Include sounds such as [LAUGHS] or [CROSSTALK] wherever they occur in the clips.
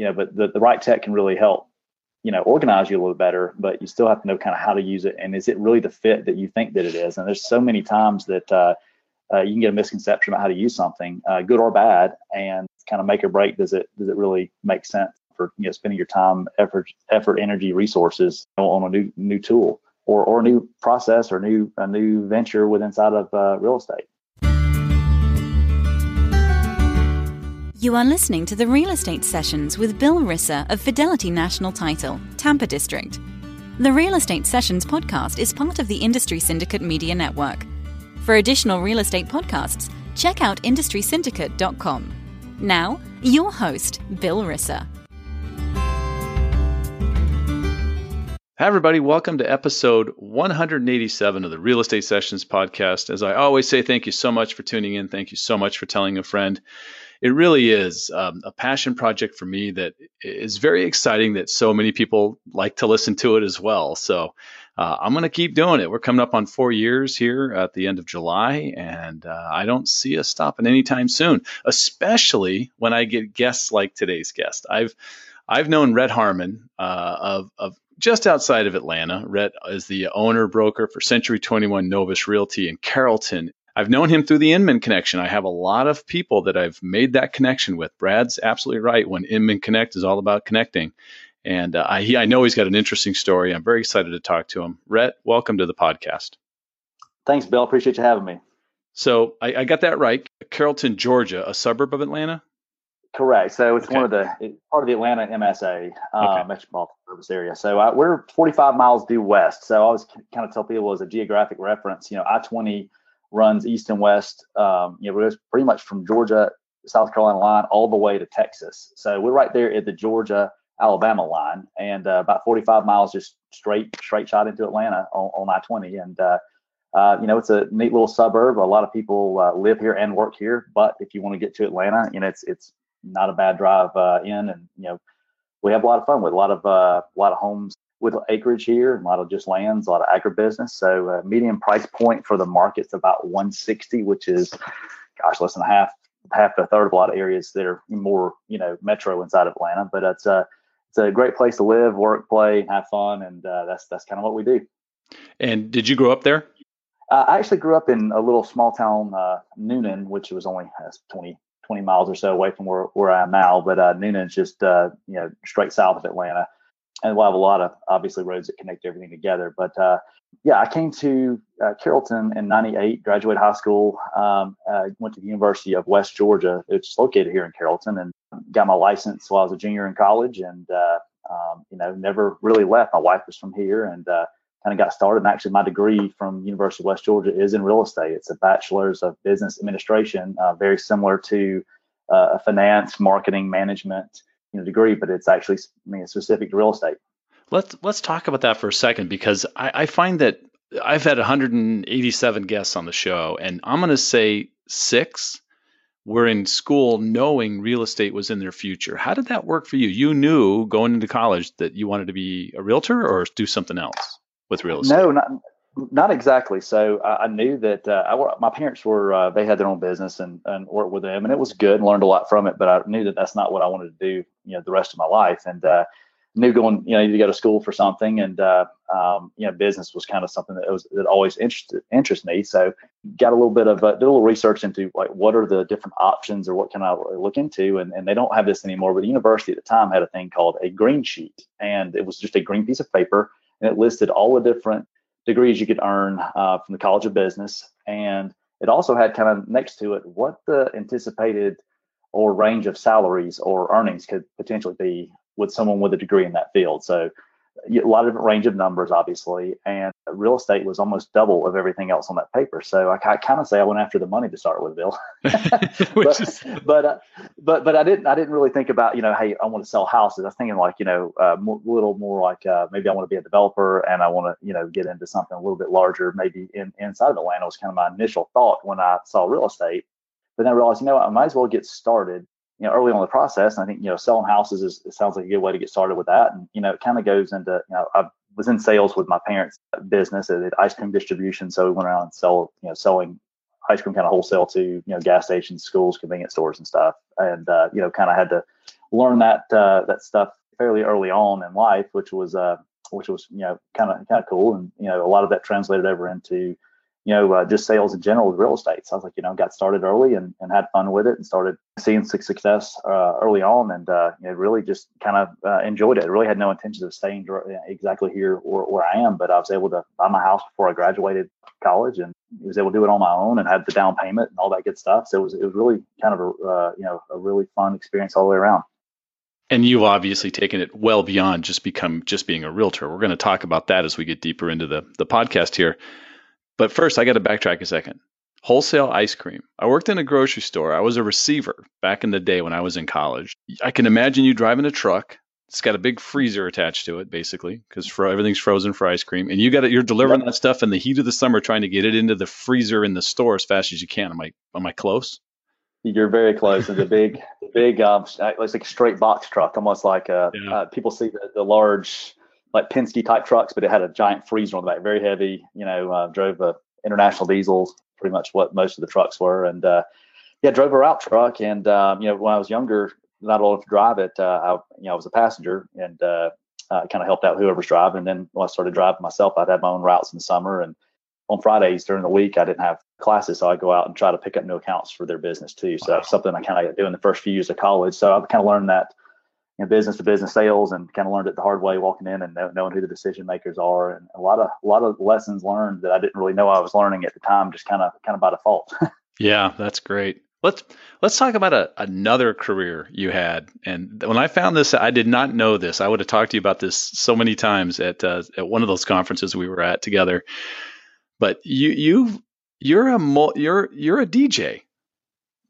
you know, but the, the right tech can really help, you know, organize you a little better, but you still have to know kind of how to use it. And is it really the fit that you think that it is? And there's so many times that uh, uh, you can get a misconception about how to use something, uh, good or bad, and kind of make or break. Does it does it really make sense for you know spending your time, effort, effort, energy, resources on a new new tool or or a new process or new a new venture within inside of uh, real estate? You are listening to the Real Estate Sessions with Bill Risser of Fidelity National Title, Tampa District. The Real Estate Sessions podcast is part of the Industry Syndicate Media Network. For additional real estate podcasts, check out industrysyndicate.com. Now, your host, Bill Risser. Hi, everybody. Welcome to episode 187 of the Real Estate Sessions podcast. As I always say, thank you so much for tuning in. Thank you so much for telling a friend it really is um, a passion project for me that is very exciting that so many people like to listen to it as well. So uh, I'm going to keep doing it. We're coming up on four years here at the end of July, and uh, I don't see us stopping anytime soon, especially when I get guests like today's guest. I've I've known Rett Harmon uh, of, of just outside of Atlanta. Rett is the owner broker for Century 21 Novus Realty in Carrollton, I've known him through the Inman connection. I have a lot of people that I've made that connection with. Brad's absolutely right when Inman Connect is all about connecting. And uh, I, he, I know he's got an interesting story. I'm very excited to talk to him. Rett, welcome to the podcast. Thanks, Bill. Appreciate you having me. So I, I got that right. Carrollton, Georgia, a suburb of Atlanta? Correct. So it's okay. one of the part of the Atlanta MSA uh, okay. metropolitan service area. So I, we're 45 miles due west. So I always kind of tell people as a geographic reference, you know, I-20 runs east and west. Um, you know, pretty much from Georgia, South Carolina line all the way to Texas. So we're right there at the Georgia Alabama line, and uh, about 45 miles just straight straight shot into Atlanta on, on I-20. And uh, uh, you know, it's a neat little suburb. A lot of people uh, live here and work here. But if you want to get to Atlanta, you know, it's it's not a bad drive uh, in, and you know, we have a lot of fun with a lot of uh, a lot of homes with acreage here, a lot of just lands, a lot of agribusiness. So uh, median price point for the market's about 160, which is, gosh, less than a half, half to a third of a lot of areas that are more, you know, metro inside of Atlanta. But it's a, it's a great place to live, work, play, have fun, and uh, that's that's kind of what we do. And did you grow up there? Uh, I actually grew up in a little small town, uh, Newnan, which was only uh, 20, 20 miles or so away from where, where I am now. But uh, Newnan's just, uh, you know, straight south of Atlanta and we'll have a lot of obviously roads that connect everything together. But uh, yeah, I came to uh, Carrollton in '98, graduated high school, um, uh, went to the University of West Georgia, it's located here in Carrollton, and got my license while I was a junior in college, and uh, um, you know never really left. My wife was from here, and uh, kind of got started. And actually, my degree from University of West Georgia is in real estate. It's a bachelor's of business administration, uh, very similar to finance, marketing, management you know, degree, but it's actually I mean, specific to real estate. Let's let's talk about that for a second because I, I find that I've had 187 guests on the show, and I'm going to say six were in school knowing real estate was in their future. How did that work for you? You knew going into college that you wanted to be a realtor or do something else with real estate? No, not not exactly. So I, knew that uh, I, my parents were uh, they had their own business and and worked with them, and it was good and learned a lot from it. But I knew that that's not what I wanted to do, you know, the rest of my life. And uh, knew going, you know, you to go to school for something, and uh, um, you know, business was kind of something that was that always interested interests me. So got a little bit of uh, did a little research into like what are the different options or what can I look into, and and they don't have this anymore. But the university at the time had a thing called a green sheet, and it was just a green piece of paper, and it listed all the different degrees you could earn uh, from the College of Business. And it also had kind of next to it what the anticipated or range of salaries or earnings could potentially be with someone with a degree in that field. So a lot of different range of numbers, obviously, and real estate was almost double of everything else on that paper. So I, I kind of say I went after the money to start with, Bill. [LAUGHS] [LAUGHS] but, is... but, uh, but but I didn't I didn't really think about you know hey I want to sell houses. I was thinking like you know a uh, little more like uh, maybe I want to be a developer and I want to you know get into something a little bit larger, maybe in, inside of Atlanta was kind of my initial thought when I saw real estate. But then I realized you know I might as well get started you know, early on the process. And I think, you know, selling houses is, it sounds like a good way to get started with that. And, you know, it kind of goes into, you know, I was in sales with my parents' business at ice cream distribution. So we went around and sell, you know, selling ice cream kind of wholesale to, you know, gas stations, schools, convenience stores and stuff. And, uh, you know, kind of had to learn that uh, that stuff fairly early on in life, which was uh, which was you know kind of kind of cool, and you know a lot of that translated over into you know uh, just sales in general with real estate. So I was like, you know, got started early and, and had fun with it, and started seeing success uh, early on, and uh, you know, really just kind of uh, enjoyed it. I really had no intentions of staying exactly here where, where I am, but I was able to buy my house before I graduated college, and was able to do it on my own, and had the down payment and all that good stuff. So it was it was really kind of a uh, you know a really fun experience all the way around and you've obviously taken it well beyond just become just being a realtor. We're going to talk about that as we get deeper into the the podcast here. But first, I got to backtrack a second. Wholesale ice cream. I worked in a grocery store. I was a receiver back in the day when I was in college. I can imagine you driving a truck. It's got a big freezer attached to it, basically, because fro- everything's frozen for ice cream. And you got it. You're delivering that stuff in the heat of the summer, trying to get it into the freezer in the store as fast as you can. Am I am I close? You're very close. It's a big, [LAUGHS] big, um, it's like a straight box truck, almost like uh, yeah. uh, people see the, the large, like Penske type trucks, but it had a giant freezer on the back, very heavy. You know, uh, drove a international diesel, pretty much what most of the trucks were, and uh, yeah, drove a route truck. And um, you know, when I was younger, not allowed to drive it, uh, I, you know, I was a passenger and uh, kind of helped out whoever's driving. And then when I started driving myself, I'd have my own routes in the summer and on Fridays during the week, I didn't have classes, so I'd go out and try to pick up new accounts for their business too. So wow. something I kind of do in the first few years of college. So I've kind of learned that in business to business sales and kind of learned it the hard way walking in and knowing who the decision makers are and a lot of a lot of lessons learned that I didn't really know I was learning at the time, just kind of kind of by default. [LAUGHS] yeah, that's great. Let's let's talk about a, another career you had. And when I found this, I did not know this. I would have talked to you about this so many times at uh, at one of those conferences we were at together. But you you you're a you're you're a DJ.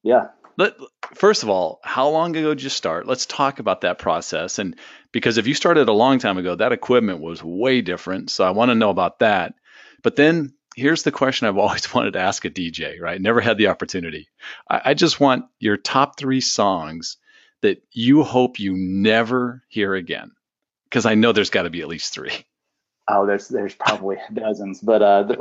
Yeah. Let, first of all, how long ago did you start? Let's talk about that process. And because if you started a long time ago, that equipment was way different. So I want to know about that. But then here's the question I've [LAUGHS] always wanted to ask a DJ, right? Never had the opportunity. I, I just want your top three songs that you hope you never hear again. Because I know there's got to be at least three. Oh, there's there's probably [LAUGHS] dozens, but uh, [LAUGHS]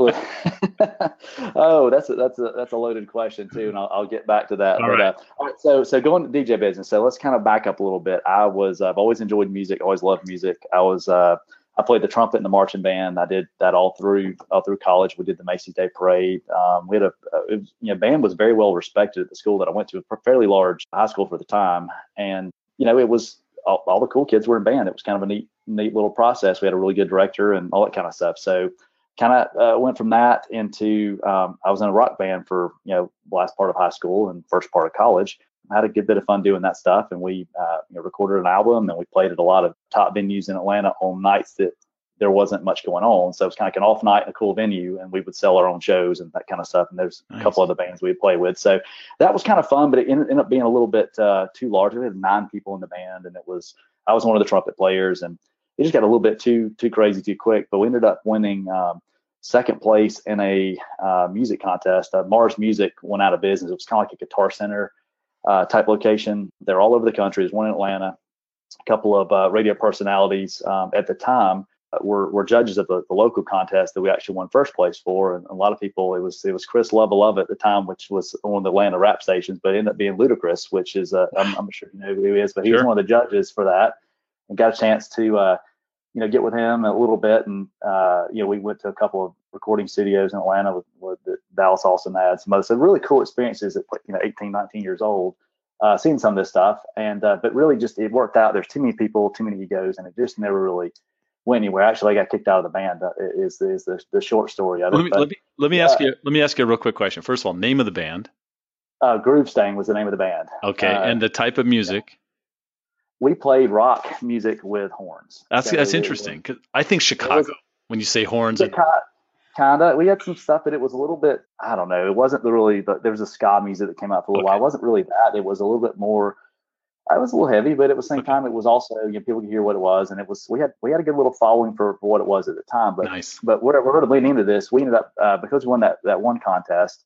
oh, that's a, that's a that's a loaded question too, and I'll, I'll get back to that. All but right. Uh, all right, so so going to DJ business. So let's kind of back up a little bit. I was I've always enjoyed music, always loved music. I was uh, I played the trumpet in the marching band. I did that all through all through college. We did the Macy's Day Parade. Um, we had a, a was, you know band was very well respected at the school that I went to, a fairly large high school for the time, and you know it was all, all the cool kids were in band. It was kind of a neat neat little process. We had a really good director and all that kind of stuff. So kind of uh, went from that into um, I was in a rock band for you know last part of high school and first part of college. I had a good bit of fun doing that stuff, and we uh, you know, recorded an album and we played at a lot of top venues in Atlanta on nights that there wasn't much going on. So it was kind of like an off night in a cool venue, and we would sell our own shows and that kind of stuff. And there's nice. a couple other bands we'd play with. So that was kind of fun, but it ended, ended up being a little bit uh, too large. We had nine people in the band, and it was I was one of the trumpet players, and it just got a little bit too too crazy too quick. But we ended up winning um, second place in a uh, music contest. Uh, Mars Music went out of business. It was kind of like a Guitar Center uh, type location. They're all over the country. There's one in Atlanta. A couple of uh, radio personalities um, at the time were, were judges of the, the, local contest that we actually won first place for. And a lot of people, it was it was Chris Love at the time, which was of the Atlanta rap stations, but ended up being Ludacris, which is uh, I'm, I'm sure you know who he is, but he sure. was one of the judges for that, and got a chance to uh, you know, get with him a little bit. And, uh, you know, we went to a couple of recording studios in Atlanta with, with the Dallas Austin had some other, so really cool experiences at, you know, 18, 19 years old, uh, seeing some of this stuff. And, uh, but really just, it worked out. There's too many people, too many egos, and it just never really went anywhere. Actually, I got kicked out of the band uh, is, is the, the short story of it. Let me, but, let me, let me ask you, let me ask you a real quick question. First of all, name of the band. Uh, Groove Stain was the name of the band. Okay. Uh, and the type of music. Yeah we played rock music with horns. That's so that's interesting because I think Chicago. Was, when you say horns, Chicago, kind of. We had some stuff but it was a little bit. I don't know. It wasn't really. But there was a ska music that came out for a little okay. while. It wasn't really that. It was a little bit more. I was a little heavy, but at the same okay. time, it was also you know, people could hear what it was, and it was we had we had a good little following for, for what it was at the time. But nice. but we're we're to into this. We ended up uh, because we won that that one contest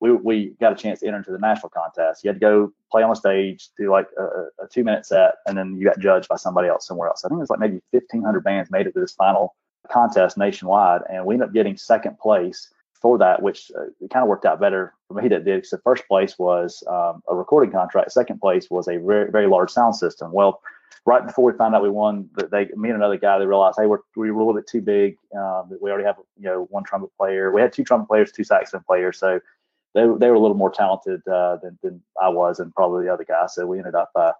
we, we got a chance to enter into the national contest. You had to go play on a stage, do like a, a two minute set, and then you got judged by somebody else somewhere else. I think it was like maybe 1,500 bands made it to this final contest nationwide, and we ended up getting second place for that, which uh, kind of worked out better for me that did. So first place was um, a recording contract. Second place was a very, very large sound system. Well, right before we found out we won, they, me and another guy, they realized, hey, we're, we were a little bit too big. Um, we already have, you know, one trumpet player. We had two trumpet players, two saxophone players. So they, they were a little more talented uh, than, than I was and probably the other guy. So we ended up, uh,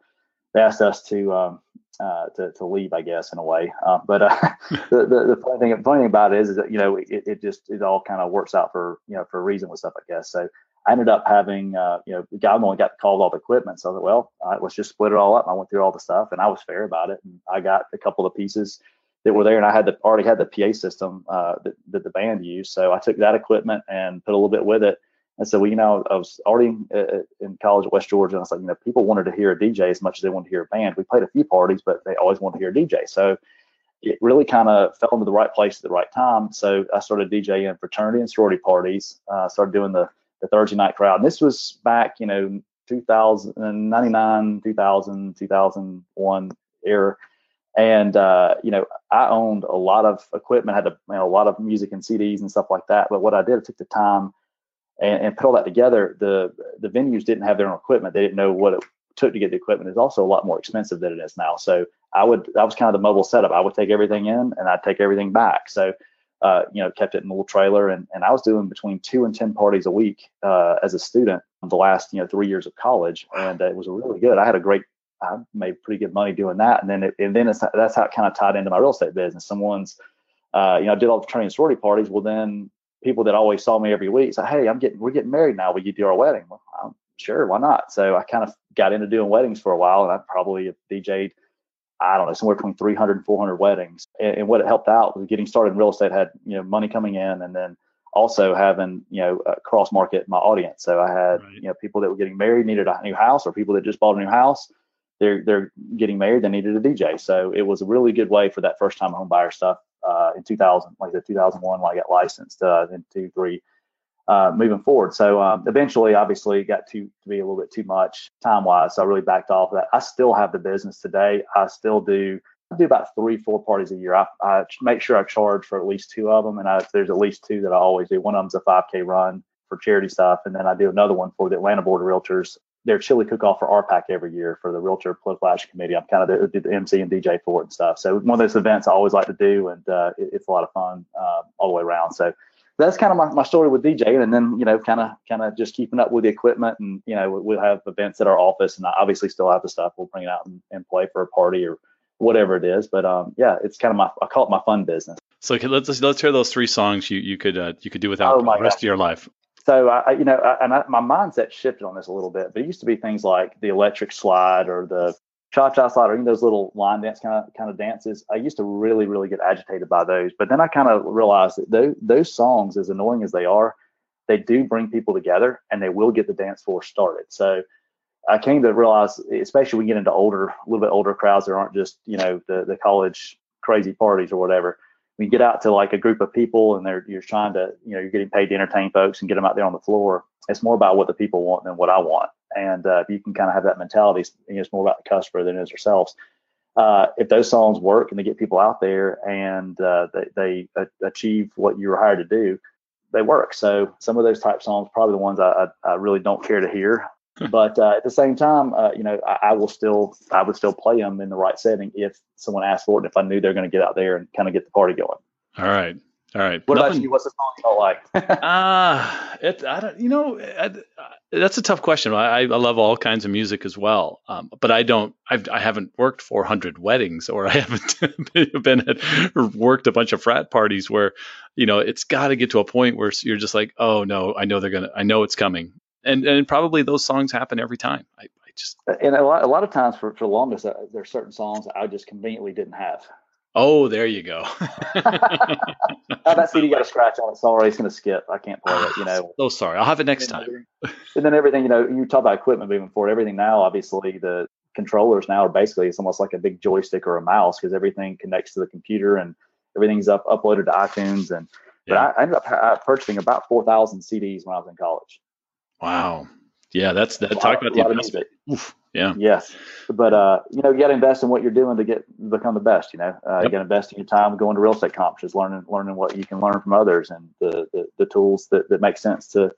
they asked us to, um, uh, to, to leave, I guess, in a way. Uh, but uh, [LAUGHS] the, the, the funny thing, funny thing about it is, is that you know it, it just it all kind of works out for you know for a reason with stuff, I guess. So I ended up having uh, you know the guy only got called all the equipment, so I thought, well, let's just split it all up. And I went through all the stuff, and I was fair about it, and I got a couple of pieces that were there, and I had the already had the PA system uh, that, that the band used, so I took that equipment and put a little bit with it so, we, you know, I was already uh, in college at West Georgia, and I was like, you know, people wanted to hear a DJ as much as they wanted to hear a band. We played a few parties, but they always wanted to hear a DJ. So it really kind of fell into the right place at the right time. So I started DJing fraternity and sorority parties. Uh, started doing the the Thursday night crowd. And this was back, you know, 2099, 2000, 2001 era. And uh, you know, I owned a lot of equipment, had a, you know, a lot of music and CDs and stuff like that. But what I did, I took the time and, and put all that together, the the venues didn't have their own equipment. They didn't know what it took to get the equipment. It's also a lot more expensive than it is now. So I would that was kind of the mobile setup. I would take everything in and I'd take everything back. So uh, you know, kept it in a little trailer, and, and I was doing between two and ten parties a week uh, as a student the last you know three years of college, and it was really good. I had a great, I made pretty good money doing that, and then it, and then it's, that's how it kind of tied into my real estate business. Someone's, uh, you know, I did all the and sorority parties. Well, then people that always saw me every week said, "Hey, I'm getting we're getting married now. Will you do our wedding?" Well, I'm sure, why not? So I kind of got into doing weddings for a while, and I probably DJ'd I don't know somewhere between 300 and 400 weddings. And, and, what it helped out was getting started in real estate had you know money coming in, and then also having you know uh, cross market my audience. So I had right. you know people that were getting married needed a new house, or people that just bought a new house. They're they're getting married, they needed a DJ. So it was a really good way for that first time home buyer stuff uh, in 2000, like the 2001 when I got licensed, uh, then two, three, uh, moving forward. So um, eventually, obviously, got to, to be a little bit too much time wise. So I really backed off of that. I still have the business today. I still do. I do about three, four parties a year. I, I make sure I charge for at least two of them, and I, there's at least two that I always do. One of them's a 5K run for charity stuff, and then I do another one for the Atlanta Board of Realtors their chili cook off for RPAC every year for the Realtor Political Action Committee. I'm kind of the, the, MC and DJ for it and stuff. So one of those events I always like to do, and uh, it, it's a lot of fun uh, all the way around. So that's kind of my, my story with DJ, and then you know, kind of kind of just keeping up with the equipment, and you know, we'll have events at our office, and I obviously still have the stuff. We'll bring it out and, and play for a party or whatever it is. But um, yeah, it's kind of my I call it my fun business. So let's let's hear those three songs you you could uh, you could do without oh the rest of your life so I, you know, I, and I, my mindset shifted on this a little bit. But it used to be things like the electric slide or the cha-cha slide or of those little line dance kind of kind of dances. I used to really, really get agitated by those. But then I kind of realized that those, those songs, as annoying as they are, they do bring people together and they will get the dance floor started. So I came to realize, especially when we get into older, a little bit older crowds that aren't just you know the the college crazy parties or whatever when you get out to like a group of people and they're you're trying to you know you're getting paid to entertain folks and get them out there on the floor it's more about what the people want than what i want. And uh, if you can kind of have that mentality it's more about the customer than it is ourselves. Uh, if those songs work and they get people out there and uh, they, they achieve what you were hired to do they work. So some of those type songs probably the ones I, I really don't care to hear [LAUGHS] but uh, at the same time, uh, you know, I, I, will still, I would still play them in the right setting if someone asked for it, and if I knew they're going to get out there and kind of get the party going. All right. All right. What Nothing, about you? What's the song you don't like? [LAUGHS] Ah, uh, it, I don't. You know, I, that's a tough question. I, I love all kinds of music as well, um, but I don't. I've, I haven't worked 400 weddings, or I [LAUGHS] haven't been at or worked a bunch of frat parties where, you know, it's got to get to a point where you're just like, oh no, I know they're gonna. I know it's coming and and probably those songs happen every time. I, I just and a lot a lot of times for for the longest uh, there are certain songs I just conveniently didn't have. Oh, there you go. that CD got a scratch on it. Sorry, it's going to skip. I can't play it. You know. So sorry. I'll have it next time. [LAUGHS] and then everything, you know, you talk about equipment moving forward. Everything now, obviously, the controllers now are basically it's almost like a big joystick or a mouse because everything connects to the computer and everything's up uploaded to iTunes. And yeah. but I, I ended up purchasing about four thousand CDs when I was in college. Wow. Yeah, that's that. Talk about the investment. Oof, yeah. Yes, but uh, you know, you got to invest in what you're doing to get become the best. You know, uh, yep. you got to invest in your time going to real estate conferences, learning learning what you can learn from others, and the the, the tools that, that make sense to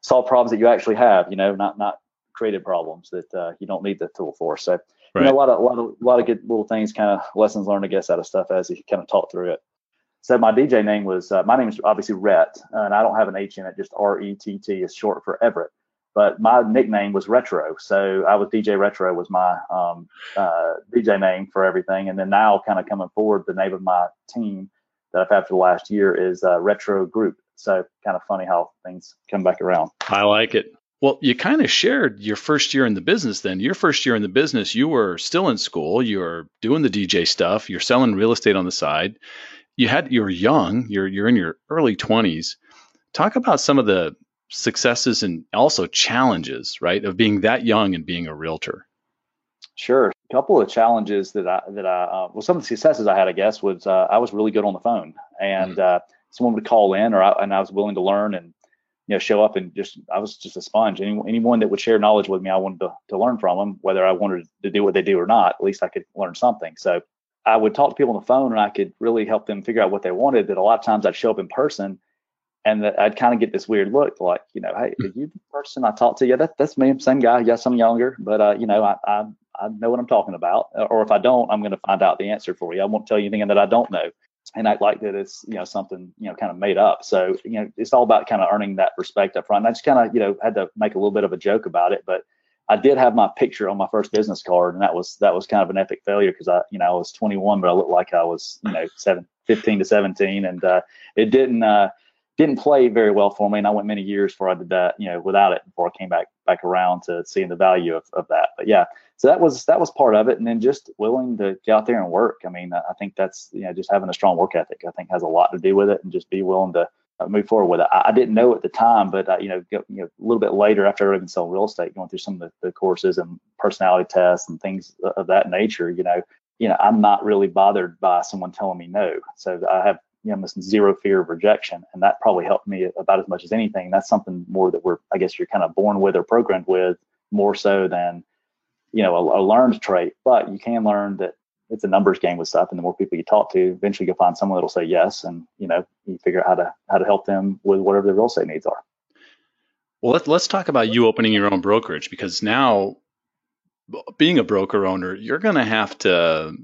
solve problems that you actually have. You know, not not created problems that uh, you don't need the tool for. So, right. you know, a lot of a lot of a lot of good little things, kind of lessons learned, I guess, out of stuff as you kind of talk through it. So my DJ name was uh, my name is obviously Rett, and I don't have an H in it. Just R E T T is short for Everett. But my nickname was Retro, so I was DJ Retro was my um, uh, DJ name for everything. And then now, kind of coming forward, the name of my team that I've had for the last year is uh, Retro Group. So kind of funny how things come back around. I like it. Well, you kind of shared your first year in the business then. Your first year in the business, you were still in school, you were doing the DJ stuff, you're selling real estate on the side. You had you were young, you're you're in your early 20s. Talk about some of the successes and also challenges, right, of being that young and being a realtor? Sure. A couple of challenges that I that I uh, well, some of the successes I had, I guess, was uh, I was really good on the phone, and mm-hmm. uh, someone would call in, or I, and I was willing to learn and you know show up and just I was just a sponge. Any, anyone that would share knowledge with me, I wanted to, to learn from them, whether I wanted to do what they do or not. At least I could learn something. So I would talk to people on the phone, and I could really help them figure out what they wanted. That a lot of times I'd show up in person and that I'd kind of get this weird look, like, you know, hey, are you the person I talked to? Yeah, that, that's me, same guy. Yes, I'm younger, but uh, you know, I, I I know what I'm talking about. Or if I don't, I'm going to find out the answer for you. I won't tell you anything that I don't know, and act like that it's you know something you know kind of made up. So you know, it's all about kind of earning that respect up front. And I just kind of you know had to make a little bit of a joke about it, but I did have my picture on my first business card, and that was that was kind of an epic failure because I you know I was 21, but I looked like I was you know seven, 15 to 17, and uh, it didn't. Uh, didn't play very well for me, and I went many years before I did that, you know, without it before I came back back around to seeing the value of, of that. But yeah, so that was that was part of it, and then just willing to get out there and work. I mean, I think that's you know just having a strong work ethic. I think has a lot to do with it, and just be willing to move forward with it. I, I didn't know at the time, but uh, you know, you know, a little bit later after I even sold real estate, going through some of the, the courses and personality tests and things of that nature, you know, you know, I'm not really bothered by someone telling me no. So I have you know this zero fear of rejection and that probably helped me about as much as anything that's something more that we're i guess you're kind of born with or programmed with more so than you know a, a learned trait but you can learn that it's a numbers game with stuff and the more people you talk to eventually you'll find someone that'll say yes and you know you figure out how to how to help them with whatever their real estate needs are well let's let's talk about you opening your own brokerage because now being a broker owner you're going to have to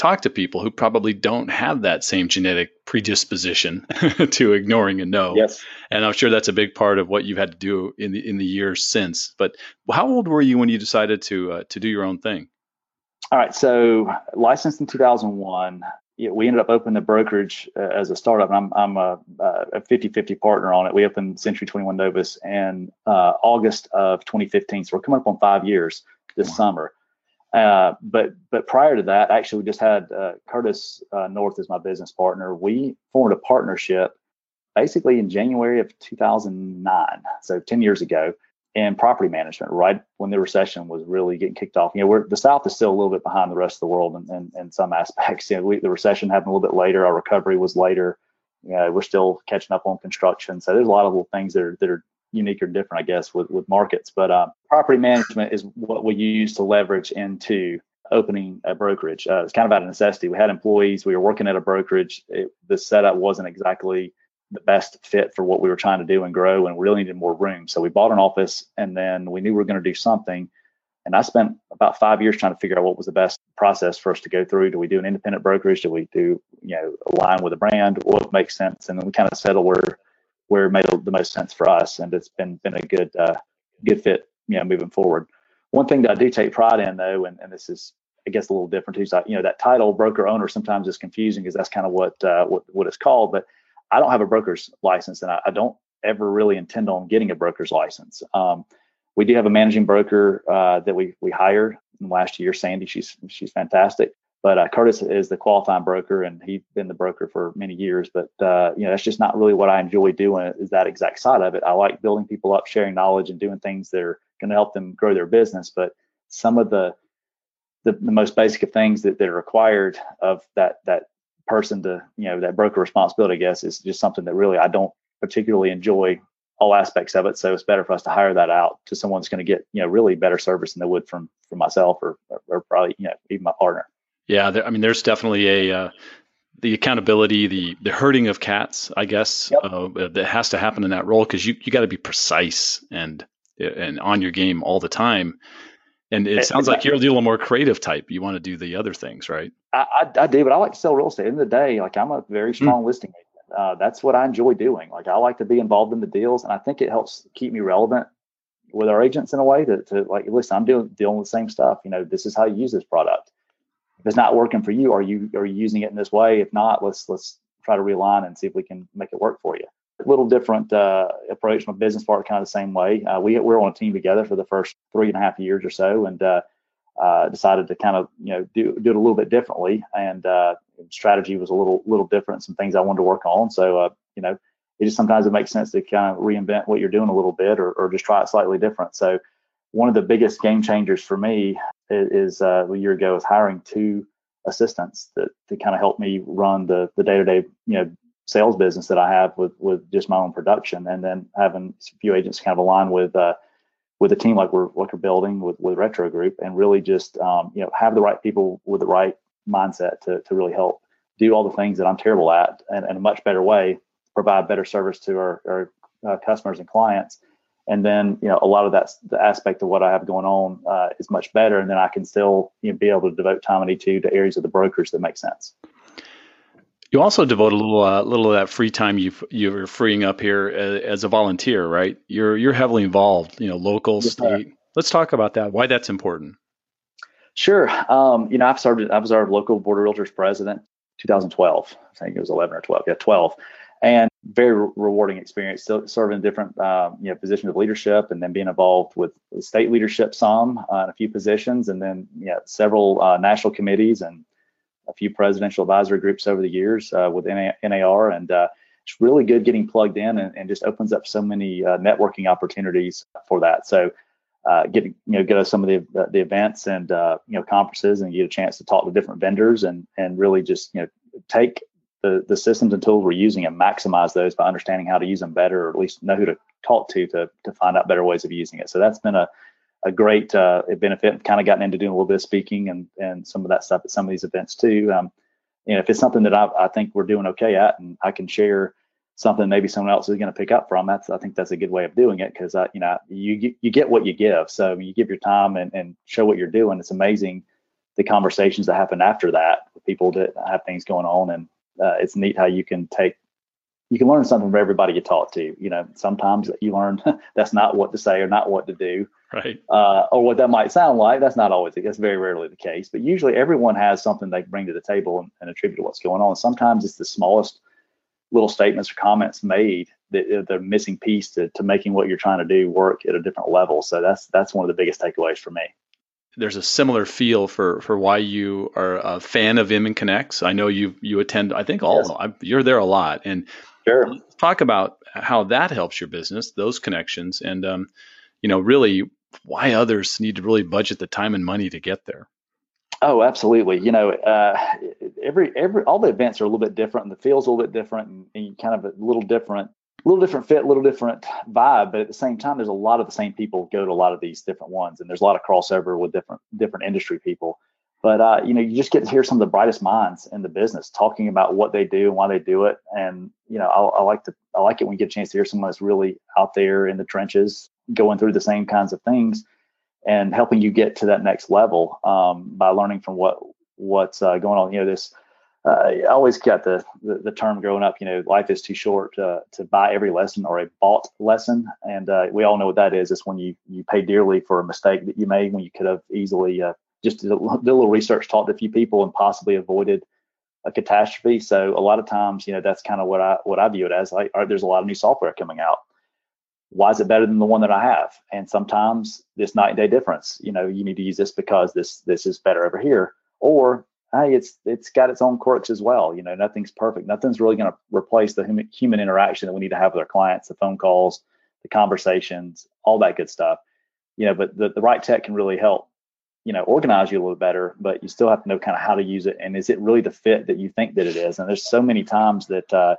talk to people who probably don't have that same genetic predisposition [LAUGHS] to ignoring a no. Yes. And I'm sure that's a big part of what you've had to do in the in the years since. But how old were you when you decided to uh, to do your own thing? All right. So licensed in 2001. We ended up opening the brokerage uh, as a startup. I'm, I'm a, a 50-50 partner on it. We opened Century 21 Novus in uh, August of 2015. So we're coming up on five years this wow. summer. Uh, but but prior to that, actually, we just had uh, Curtis uh, North as my business partner. We formed a partnership basically in January of 2009, so 10 years ago, in property management. Right when the recession was really getting kicked off. You know, we're the South is still a little bit behind the rest of the world in, in, in some aspects. [LAUGHS] You know, we, the recession happened a little bit later. Our recovery was later. You know, we're still catching up on construction. So there's a lot of little things that are that are unique or different, I guess, with, with markets. But uh, property management is what we use to leverage into opening a brokerage. Uh, it's kind of out of necessity. We had employees, we were working at a brokerage. It, the setup wasn't exactly the best fit for what we were trying to do and grow, and we really needed more room. So we bought an office, and then we knew we were going to do something. And I spent about five years trying to figure out what was the best process for us to go through. Do we do an independent brokerage? Do we do, you know, align with a brand? What makes sense? And then we kind of settled where where made the most sense for us, and it's been been a good uh, good fit, you know, moving forward. One thing that I do take pride in, though, and, and this is I guess a little different too. So, you know, that title broker owner sometimes is confusing because that's kind of what uh, what what it's called. But I don't have a broker's license, and I, I don't ever really intend on getting a broker's license. Um, we do have a managing broker uh, that we we hired last year, Sandy. She's she's fantastic. But uh, Curtis is the qualifying broker, and he's been the broker for many years. But uh, you know, that's just not really what I enjoy doing. Is that exact side of it? I like building people up, sharing knowledge, and doing things that are going to help them grow their business. But some of the the, the most basic of things that, that are required of that that person to you know that broker responsibility, I guess, is just something that really I don't particularly enjoy all aspects of it. So it's better for us to hire that out to someone that's going to get you know really better service than they would from from myself or or probably you know even my partner. Yeah, there, I mean, there's definitely a uh, the accountability, the the herding of cats, I guess, yep. uh, that has to happen in that role because you you got to be precise and and on your game all the time. And it sounds like you're a little more creative type. You want to do the other things, right? I, I, I do, but I like to sell real estate. In the, the day, like I'm a very hmm. strong mm. listing agent. Uh, that's what I enjoy doing. Like I like to be involved in the deals, and I think it helps keep me relevant with our agents in a way to, to like, listen, I'm doing dealing with the same stuff. You know, this is how you use this product. If it's not working for you, are you are you using it in this way? If not, let's let's try to realign and see if we can make it work for you A little different uh, approach. My business partner kind of the same way. Uh, we, we were on a team together for the first three and a half years or so, and uh, uh decided to kind of you know do do it a little bit differently. And uh, strategy was a little little different. Some things I wanted to work on. So uh, you know, it just sometimes it makes sense to kind of reinvent what you're doing a little bit, or, or just try it slightly different. So one of the biggest game changers for me is, is a year ago is hiring two assistants that to kind of help me run the the day to day you know sales business that I have with with just my own production, and then having a few agents kind of align with uh, with a team like we're like we're building with with Retro Group, and really just um, you know have the right people with the right mindset to to really help do all the things that I'm terrible at, and in a much better way, provide better service to our, our uh, customers and clients. And then, you know, a lot of that's the aspect of what I have going on uh, is much better. And then I can still you know, be able to devote time and to to areas of the brokers that make sense. You also devote a little uh, little of that free time you you're freeing up here as, as, a volunteer, right? You're you're heavily involved, you know, local, yes, state. Let's talk about that. Why that's important. Sure. Um, you know, I've started. I was our local board of realtors president, 2012. I think it was 11 or 12. Yeah, 12. And very re- rewarding experience. Still serving different um, you know positions of leadership, and then being involved with state leadership some uh, in a few positions, and then yeah, several uh, national committees and a few presidential advisory groups over the years uh, with NAR, and uh, it's really good getting plugged in and, and just opens up so many uh, networking opportunities for that. So, uh, get you know go to some of the the events and uh, you know conferences and get a chance to talk to different vendors and and really just you know take the the systems and tools we're using and maximize those by understanding how to use them better, or at least know who to talk to to to find out better ways of using it. So that's been a a great uh, benefit. Kind of gotten into doing a little bit of speaking and and some of that stuff at some of these events too. Um, you know, if it's something that I, I think we're doing okay at, and I can share something maybe someone else is going to pick up from, that's I think that's a good way of doing it because you know you you get what you give. So you give your time and and show what you're doing. It's amazing the conversations that happen after that with people that have things going on, and uh, it's neat how you can take you can learn something from everybody you talk to. You know, sometimes you learn [LAUGHS] that's not what to say or not what to do, right? Uh, or what that might sound like. That's not always. That's very rarely the case. But usually, everyone has something they bring to the table and, and attribute to what's going on. Sometimes it's the smallest little statements or comments made that the missing piece to, to making what you're trying to do work at a different level. So that's that's one of the biggest takeaways for me there's a similar feel for for why you are a fan of Inman Connects. I know you you attend. I think all yes. you're there a lot, and Sure. Talk about how that helps your business, those connections, and um, you know, really why others need to really budget the time and money to get there. Oh, absolutely. You know, uh, every every all the events are a little bit different, and the feels a little bit different, and, and kind of a little different, a little different fit, a little different vibe. But at the same time, there's a lot of the same people go to a lot of these different ones, and there's a lot of crossover with different different industry people. But uh, you know, you just get to hear some of the brightest minds in the business talking about what they do and why they do it. And you know, I, I like to I like it when you get a chance to hear someone that's really out there in the trenches, going through the same kinds of things, and helping you get to that next level um, by learning from what what's uh, going on. You know, this uh, I always got the, the, the term growing up. You know, life is too short uh, to buy every lesson or a bought lesson, and uh, we all know what that is. It's when you you pay dearly for a mistake that you made when you could have easily uh, just did a, did a little research, talked to a few people, and possibly avoided a catastrophe. So a lot of times, you know, that's kind of what I what I view it as. Like, there's a lot of new software coming out. Why is it better than the one that I have? And sometimes this night and day difference. You know, you need to use this because this this is better over here, or hey, it's it's got its own quirks as well. You know, nothing's perfect. Nothing's really going to replace the human, human interaction that we need to have with our clients, the phone calls, the conversations, all that good stuff. You know, but the, the right tech can really help you know organize you a little better but you still have to know kind of how to use it and is it really the fit that you think that it is and there's so many times that uh,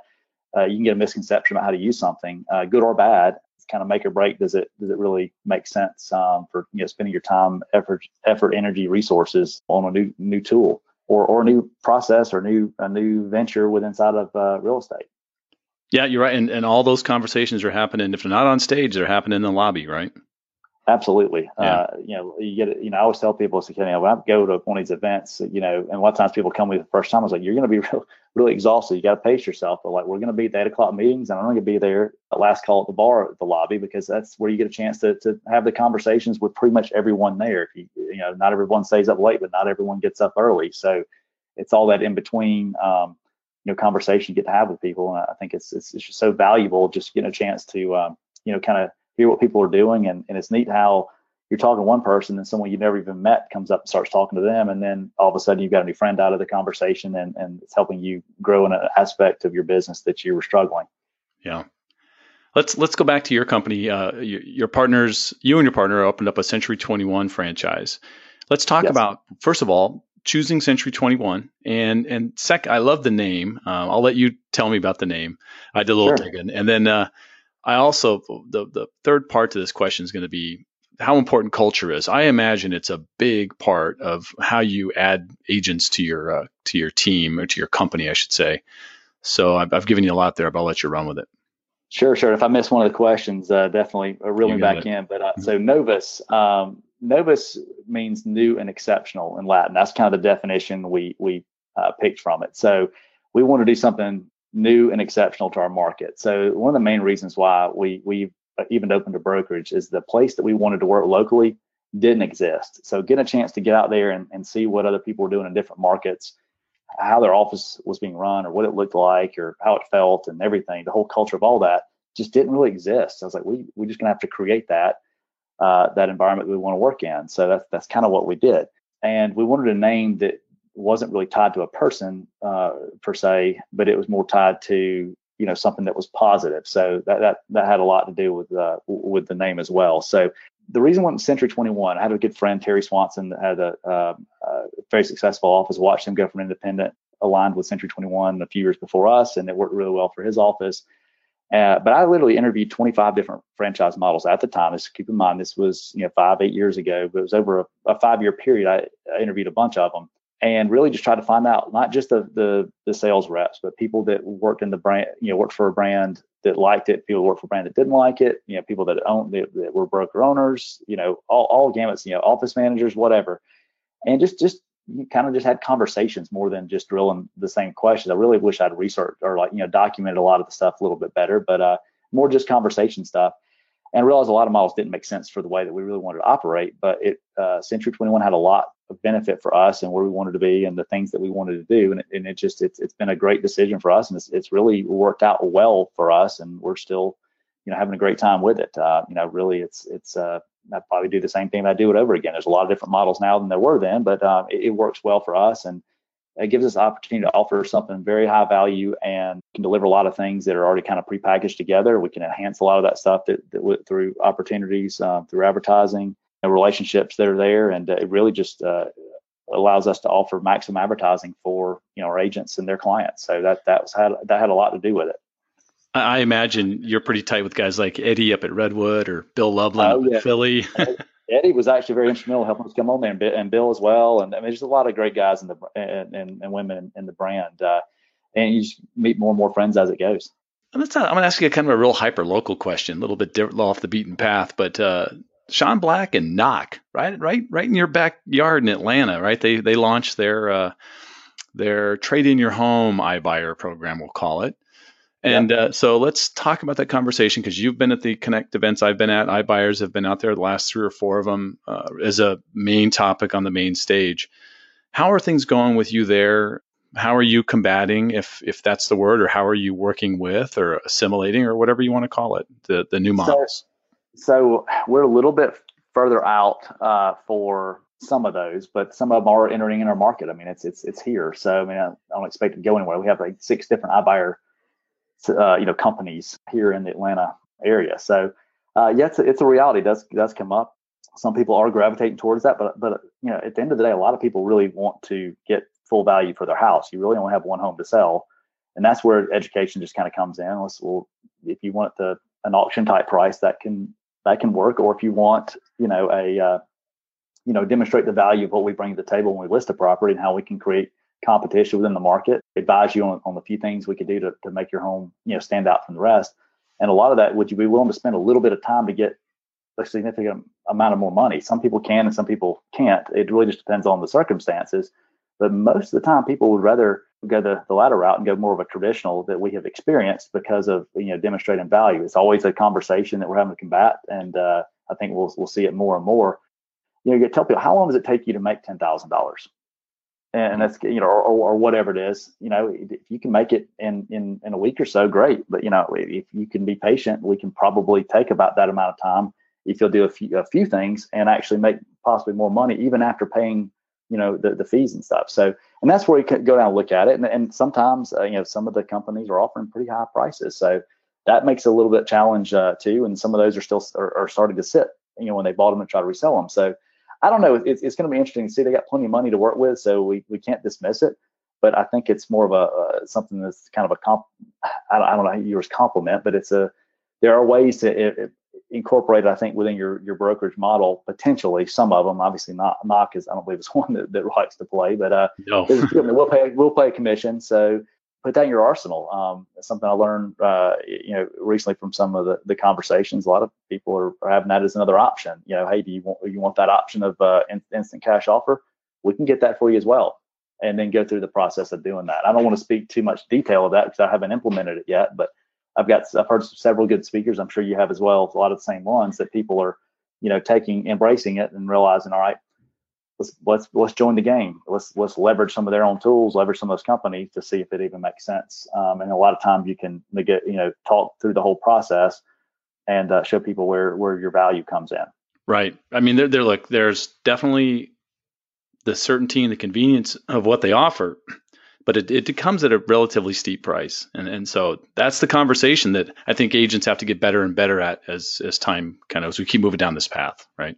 uh, you can get a misconception about how to use something uh, good or bad kind of make or break? Does it does it really make sense um, for you know spending your time, effort, effort, energy, resources on a new new tool or or a new process or new a new venture within inside of uh, real estate? Yeah, you're right, and and all those conversations are happening. If they're not on stage, they're happening in the lobby, right? Absolutely. Yeah. Uh, you know, you get it. You know, I always tell people, so, you know, when I go to one of these events, you know, and a lot of times people come with the first time, I was like, you're going to be [LAUGHS] real, really exhausted. You got to pace yourself. But like, we're going to be at the eight o'clock meetings, and I'm going to be there at last call at the bar at the lobby because that's where you get a chance to to have the conversations with pretty much everyone there. If you, you know, not everyone stays up late, but not everyone gets up early. So it's all that in between, um, you know, conversation you get to have with people, and I think it's it's, it's just so valuable just getting a chance to, um, you know, kind of hear what people are doing, and and it's neat how you're talking to one person and someone you never even met comes up and starts talking to them. And then all of a sudden you've got a new friend out of the conversation and, and it's helping you grow in an aspect of your business that you were struggling. Yeah. Let's let's go back to your company. Uh, your, your, partners you and your partner opened up a century 21 franchise. Let's talk yes. about first of all choosing century 21 and and sec i love the name. Uh, i'll let you tell me about the name. I did a little sure. digging. And then uh, I also the the third part to this question is going to be how important culture is. I imagine it's a big part of how you add agents to your uh, to your team or to your company, I should say. So I've, I've, given you a lot there, but I'll let you run with it. Sure, sure. If I miss one of the questions, uh, definitely reel me back it. in. But uh, mm-hmm. so novus, um, novus means new and exceptional in Latin. That's kind of the definition we we uh, picked from it. So we want to do something new and exceptional to our market. So one of the main reasons why we we even opened a brokerage is the place that we wanted to work locally didn't exist. So getting a chance to get out there and, and see what other people were doing in different markets, how their office was being run or what it looked like or how it felt and everything, the whole culture of all that just didn't really exist. So I was like, we we're just gonna have to create that uh, that environment we want to work in. So that's that's kind of what we did. And we wanted a name that wasn't really tied to a person uh, per se, but it was more tied to you know something that was positive. So that that that had a lot to do with uh, with the name as well. So the reason went Century 21. I had a good friend Terry Swanson that had a, uh, a very successful office. Watched him go from independent, aligned with Century 21 a few years before us, and it worked really well for his office. Uh, but I literally interviewed 25 different franchise models at the time. Just keep in mind, this was you know five, eight years ago, but it was over a, a five-year period. I, I, interviewed a bunch of them, and really just try to find out not just the, the the sales reps, but people that worked in the brand, you know, worked for a brand that liked it, people that worked for a brand that didn't like it, you know, people that own that, that were broker owners, you know, all all gamuts, you know, office managers, whatever, and just just you kind of just had conversations more than just drilling the same questions. I really wish I'd researched or like you know documented a lot of the stuff a little bit better, but uh, more just conversation stuff and realized a lot of models didn't make sense for the way that we really wanted to operate. But it uh, Century 21 had a lot of benefit for us and where we wanted to be and the things that we wanted to do. And it, and it just it's it's been a great decision for us, and it's it's really worked out well for us, and we're still you know having a great time with it. Uh, you know, really, it's it's uh, I'd probably do the same thing. I do it over again. There's a lot of different models now than there were then, but uh, it, it works well for us and it gives us the opportunity to offer something very high value and can deliver a lot of things that are already kind of prepackaged together. We can enhance a lot of that stuff that, that through opportunities, uh, through advertising, and relationships that are there, and uh, it really just uh, allows us to offer maximum advertising for you know our agents and their clients. So that that was had that had a lot to do with it. I imagine you're pretty tight with guys like Eddie up at Redwood or Bill Loveland oh, yeah. Philly. Eddie was actually very instrumental helping us come on there, and, and Bill as well. And I mean, there's a lot of great guys in the and, and, and women in, in, the brand, uh, and you just meet more and more friends as it goes. And that's not, I'm going to ask you a kind of a real hyper local question, a little bit off the beaten path, but uh, Sean Black and Knock, right, right, right in your backyard in Atlanta, right? They they launched their uh, their trade in your home iBuyer program, we'll call it. And yep. uh, so let's talk about that conversation because you've been at the Connect events I've been at. iBuyers have been out there the last three or four of them uh, as a main topic on the main stage. How are things going with you there? How are you combating, if if that's the word, or how are you working with or assimilating or whatever you want to call it, the the new models? So, so we're a little bit further out uh, for some of those, but some of them are entering in our market. I mean, it's it's it's here. So I mean, I, I don't expect it to go anywhere. We have like six different iBuyer uh, you know companies here in the Atlanta area. So uh, yeah, it's a, it's a reality. It does does come up. Some people are gravitating towards that, but but you know at the end of the day, a lot of people really want to get full value for their house. You really only have one home to sell, and that's where education just kind of comes in. Let's, well, if you want the an auction type price that can that can work. Or if you want, you know, a uh, you know, demonstrate the value of what we bring to the table when we list a property and how we can create competition within the market, advise you on, on the few things we could do to, to make your home, you know, stand out from the rest. And a lot of that, would you be willing to spend a little bit of time to get a significant amount of more money? Some people can and some people can't. It really just depends on the circumstances. But most of the time, people would rather go the, the latter route and go more of a traditional that we have experienced because of you know demonstrating value. It's always a conversation that we're having to combat, and uh, I think we'll we'll see it more and more. You know, you tell people how long does it take you to make ten thousand dollars, and that's you know, or, or whatever it is. You know, if you can make it in in in a week or so, great. But you know, if you can be patient, we can probably take about that amount of time if you'll do a few a few things and actually make possibly more money even after paying you know the, the fees and stuff so and that's where you can go down and look at it and, and sometimes uh, you know some of the companies are offering pretty high prices so that makes a little bit challenge uh, too and some of those are still are, are, starting to sit you know when they bought them and try to resell them so i don't know it's, it's going to be interesting to see they got plenty of money to work with so we, we can't dismiss it but i think it's more of a uh, something that's kind of a comp I don't, I don't know how you use compliment but it's a there are ways to incorporate. I think, within your your brokerage model potentially. Some of them, obviously, not knock is I don't believe it's [LAUGHS] one that, that likes to play, but uh, no. we'll pay we'll pay a commission. So put that in your arsenal. Um, something I learned, uh, you know, recently from some of the, the conversations. A lot of people are, are, having that as another option. You know, hey, do you want you want that option of uh, in, instant cash offer? We can get that for you as well, and then go through the process of doing that. I don't want to speak too much detail of that because I haven't implemented it yet, but I've got I've heard several good speakers. I'm sure you have as well. A lot of the same ones that people are, you know, taking embracing it and realizing, all right, let's let's let's join the game. Let's let's leverage some of their own tools, leverage some of those companies to see if it even makes sense. Um, and a lot of times you can get you know talk through the whole process and uh, show people where where your value comes in. Right. I mean, they're, they're like there's definitely the certainty and the convenience of what they offer but it, it comes at a relatively steep price. And, and so that's the conversation that I think agents have to get better and better at as, as time kind of, as we keep moving down this path, right?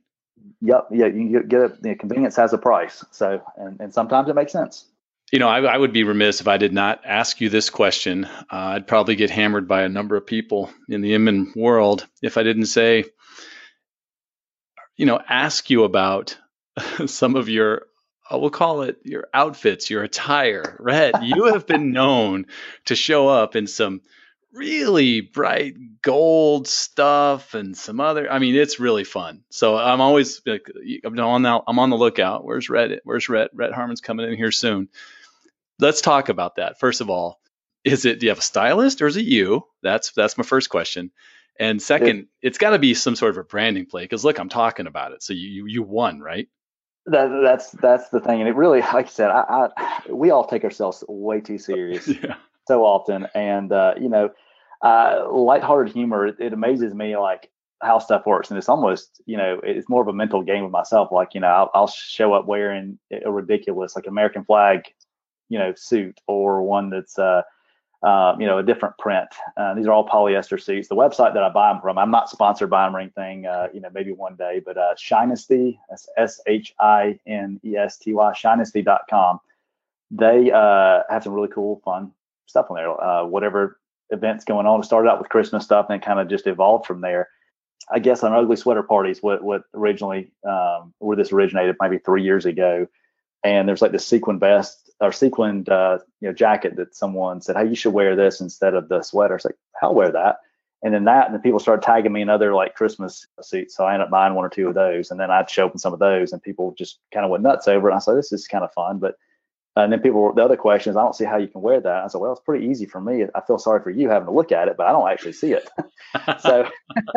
Yep. Yeah. You get it. The convenience has a price. So, and, and sometimes it makes sense. You know, I, I would be remiss if I did not ask you this question. Uh, I'd probably get hammered by a number of people in the Inman world if I didn't say, you know, ask you about [LAUGHS] some of your uh, we'll call it your outfits, your attire. Rett, you have been known to show up in some really bright gold stuff and some other. I mean, it's really fun. So I'm always like, I'm on the, I'm on the lookout. Where's Rett? Where's Rett? Rett Harmon's coming in here soon. Let's talk about that. First of all, is it do you have a stylist or is it you? That's that's my first question. And second, it, it's got to be some sort of a branding play because look, I'm talking about it. So you you won, right? That, that's that's the thing, and it really, like I said, I, I we all take ourselves way too [LAUGHS] serious yeah. so often, and uh, you know, uh, lighthearted humor. It, it, amazes me, like how stuff works, and it's almost, you know, it's more of a mental game with myself. Like, you know, I'll, I'll show up wearing a ridiculous, like American flag, you know, suit, or one that's uh, uh, you know, a different print. Uh, these are all polyester suits. The website that I buy them from, I'm not sponsored by them or anything, uh, you know, maybe one day, but uh, Shinesty, that's S H I N E S T Y, shinesty.com. They uh, have some really cool, fun stuff on there. Uh, whatever events going on, it started out with Christmas stuff and kind of just evolved from there. I guess on ugly sweater parties, what what originally um, where this originated, maybe three years ago, and there's like this sequin vest or sequined uh, you know jacket that someone said, "Hey, you should wear this instead of the sweater." It's like, "I'll wear that." And then that, and then people started tagging me in other like Christmas suits. So I ended up buying one or two of those, and then I'd show up in some of those, and people just kind of went nuts over it. And I said, "This is kind of fun," but and then people, the other question is, I don't see how you can wear that. I said, well, it's pretty easy for me. I feel sorry for you having to look at it, but I don't actually see it. [LAUGHS] so, [LAUGHS]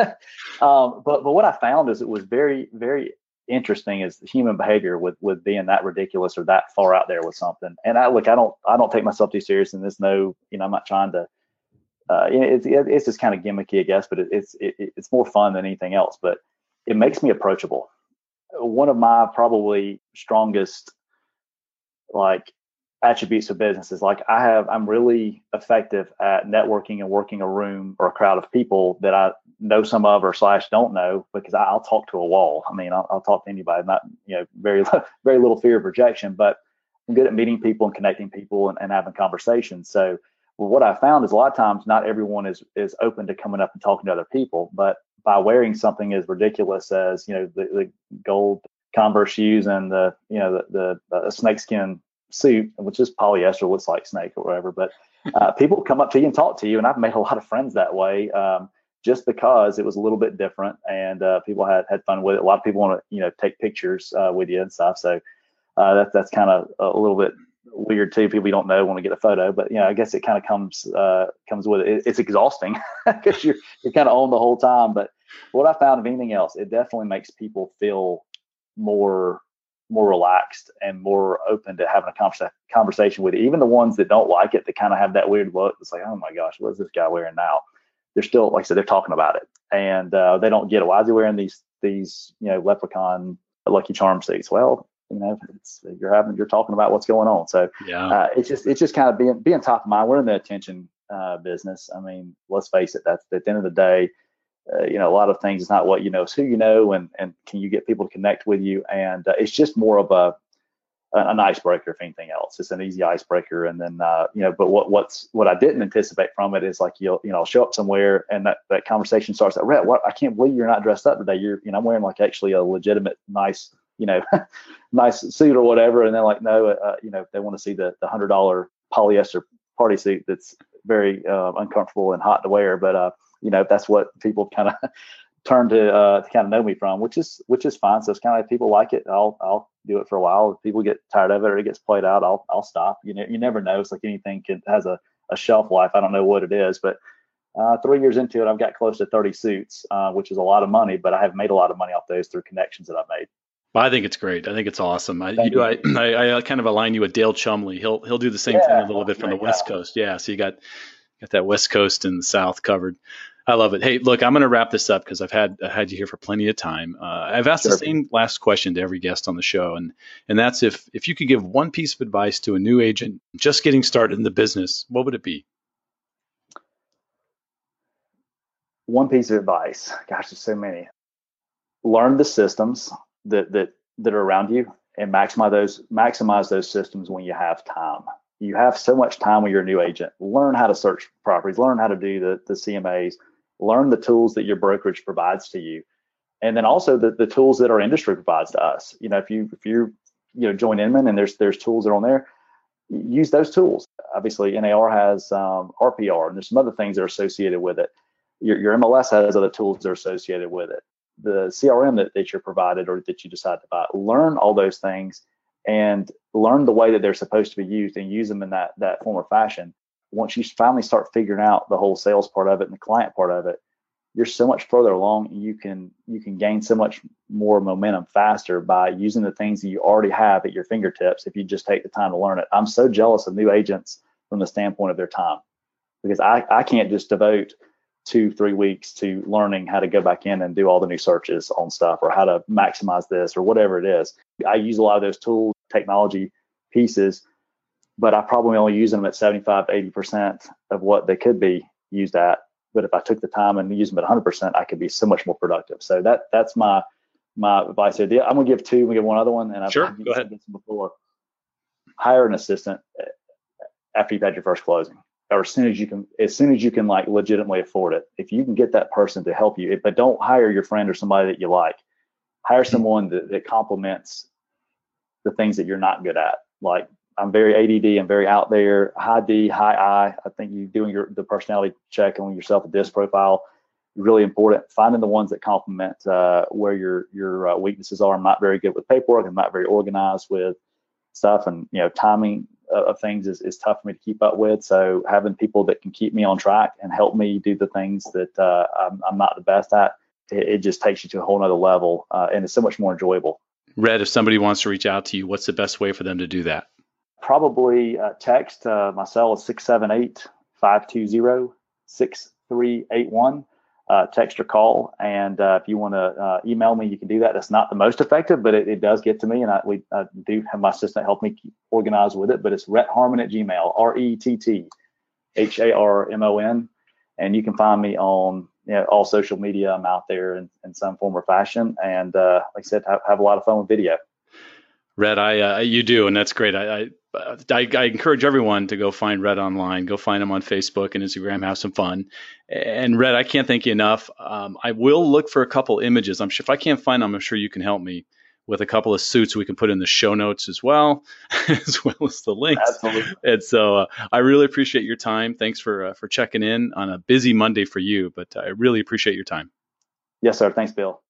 um, but but what I found is it was very very interesting is human behavior with with being that ridiculous or that far out there with something. And I look, I don't I don't take myself too serious in this. No, you know, I'm not trying to. Uh, it's it's just kind of gimmicky, I guess, but it, it's it, it's more fun than anything else. But it makes me approachable. One of my probably strongest like attributes of businesses. Like I have, I'm really effective at networking and working a room or a crowd of people that I know some of or slash don't know because I'll talk to a wall. I mean, I'll, I'll talk to anybody. Not you know very [LAUGHS] very little fear of rejection, but I'm good at meeting people and connecting people and, and having conversations. So Well, what I found is a lot of times not everyone is is open to coming up and talking to other people, but by wearing something as ridiculous as you know the, the gold Converse shoes and the you know the the, the snakeskin suit, which is polyester, looks like snake or whatever. But [LAUGHS] uh, people come up to you and talk to you, and I've made a lot of friends that way. Um, just because it was a little bit different and uh, people had had fun with it. A lot of people want to you know take pictures uh, with you and stuff. So uh, that, that's kind of a little bit weird too. People you don't know want to get a photo, but you know I guess it kind of comes uh, comes with it. it it's exhausting [LAUGHS] because you're you're kind of on the whole time. But what I found, if anything else, it definitely makes people feel more more relaxed and more open to having a conversation with you. Even the ones that don't like it, that kind of have that weird look. It's like, oh my gosh, what is this guy wearing now? They're still, like I said, they're talking about it, and uh, they don't get it. Why is he wearing these these you know leprechaun Lucky Charm suits? Well, you know, it's, you're having you're talking about what's going on. So yeah, uh, it's just it's just kind of being being top of mind. We're in the attention uh, business. I mean, let's face it. That's at the end of the day uh, you know, a lot of things. It's not what you know, it's who you know, and and can you get people to connect with you? And uh, it's just more of a an icebreaker, if anything else. It's an easy icebreaker. And then, uh, you know, but what what's what I didn't anticipate from it is like you'll you know I'll show up somewhere and that that conversation starts at Rett, what I can't believe you're not dressed up today. You're you know I'm wearing like actually a legitimate nice you know [LAUGHS] nice suit or whatever, and they're like no, uh, you know they want to see the the hundred dollar polyester party suit that's very uh, uncomfortable and hot to wear, but uh you know that's what people kind of [LAUGHS] turn to uh, to kind of know me from, which is which is fine. So it's kind of like people like it. I'll I'll do it for a while. If people get tired of it or it gets played out, I'll I'll stop. You know, you never know. It's like anything can has a, a shelf life. I don't know what it is, but uh, three years into it, I've got close to 30 suits, uh, which is a lot of money. But I have made a lot of money off those through connections that I've made. Well, I think it's great. I think it's awesome. I, you, I, I, I, kind of align you with Dale Chumley. He'll he'll do the same yeah, thing a little bit from the West Coast. Yeah, so you got got that West Coast and the South covered. I love it. Hey, look, I'm going to wrap this up because I've had I had you here for plenty of time. Uh, I've asked sure. the same last question to every guest on the show, and and that's if if you could give one piece of advice to a new agent just getting started in the business, what would it be? One piece of advice. Gosh, there's so many. Learn the systems that that that are around you and maximize those maximize those systems when you have time. You have so much time when you're a new agent. Learn how to search properties. Learn how to do the the CMAs learn the tools that your brokerage provides to you. And then also the, the tools that our industry provides to us. You know if you if you you know join inman and there's there's tools that are on there use those tools. Obviously nar has um, rpr and there's some other things that are associated with it. Your, your mls has other tools that are associated with it. The crm that, that you're provided or that you decide to buy. Learn all those things and learn the way that they're supposed to be used and use them in that that form or fashion once you finally start figuring out the whole sales part of it and the client part of it, you're so much further along. You can you can gain so much more momentum faster by using the things that you already have at your fingertips if you just take the time to learn it. I'm so jealous of new agents from the standpoint of their time because I, I can't just devote two, three weeks to learning how to go back in and do all the new searches on stuff or how to maximize this or whatever it is. I use a lot of those tools, technology pieces but I probably only use them at 75, 80% of what they could be used at. But if I took the time and used them at 100%, I could be so much more productive. So that that's my my advice here. I'm gonna give two. I'm gonna give one other one, and I've sure. Go ahead. this before. Hire an assistant uh, after you've had your first closing, or as soon as you can. As soon as you can, like legitimately afford it. If you can get that person to help you, but don't hire your friend or somebody that you like. Hire mm-hmm. someone that, that complements the things that you're not good at. Like I'm very ADD. I'm very out there, high D, high I. I think you doing your the personality check on yourself, a DISC profile, really important. Finding the ones that complement uh, where your your uh, weaknesses are. I'm not very good with paperwork. I'm not very organized with stuff, and you know, timing of things is, is tough for me to keep up with. So having people that can keep me on track and help me do the things that uh, I'm, I'm, not the best at, it, it, just takes you to a whole nother level, uh, and it's so much more enjoyable. Rett, if somebody wants to reach out to you, what's the best way for them to do that? probably uh, text. Uh, my cell is 678 520 6381. Uh, text or call. And uh, if you want to uh, email me, you can do that. That's not the most effective, but it, it does get to me. And I, we, I do have my assistant help me organize with it. But it's Rett Harmon at Gmail, R E T T H A R M O N. And you can find me on you know, all social media. I'm out there in, in some form or fashion. And uh, like I said, have, have a lot of fun with video. Rett, I uh, you do, and that's great. I, I I, I, encourage everyone to go find Rett online, go find him on Facebook and Instagram, have some fun. And Rett, I can't thank you enough. Um, I will look for a couple images. I'm sure if I can't find them, I'm sure you can help me with a couple of suits we can put in the show notes as well, [LAUGHS] as well as the links. Absolutely. And so uh, I really appreciate your time. Thanks for uh, for checking in on a busy Monday for you, but I really appreciate your time. Yes, sir. Thanks, Bill.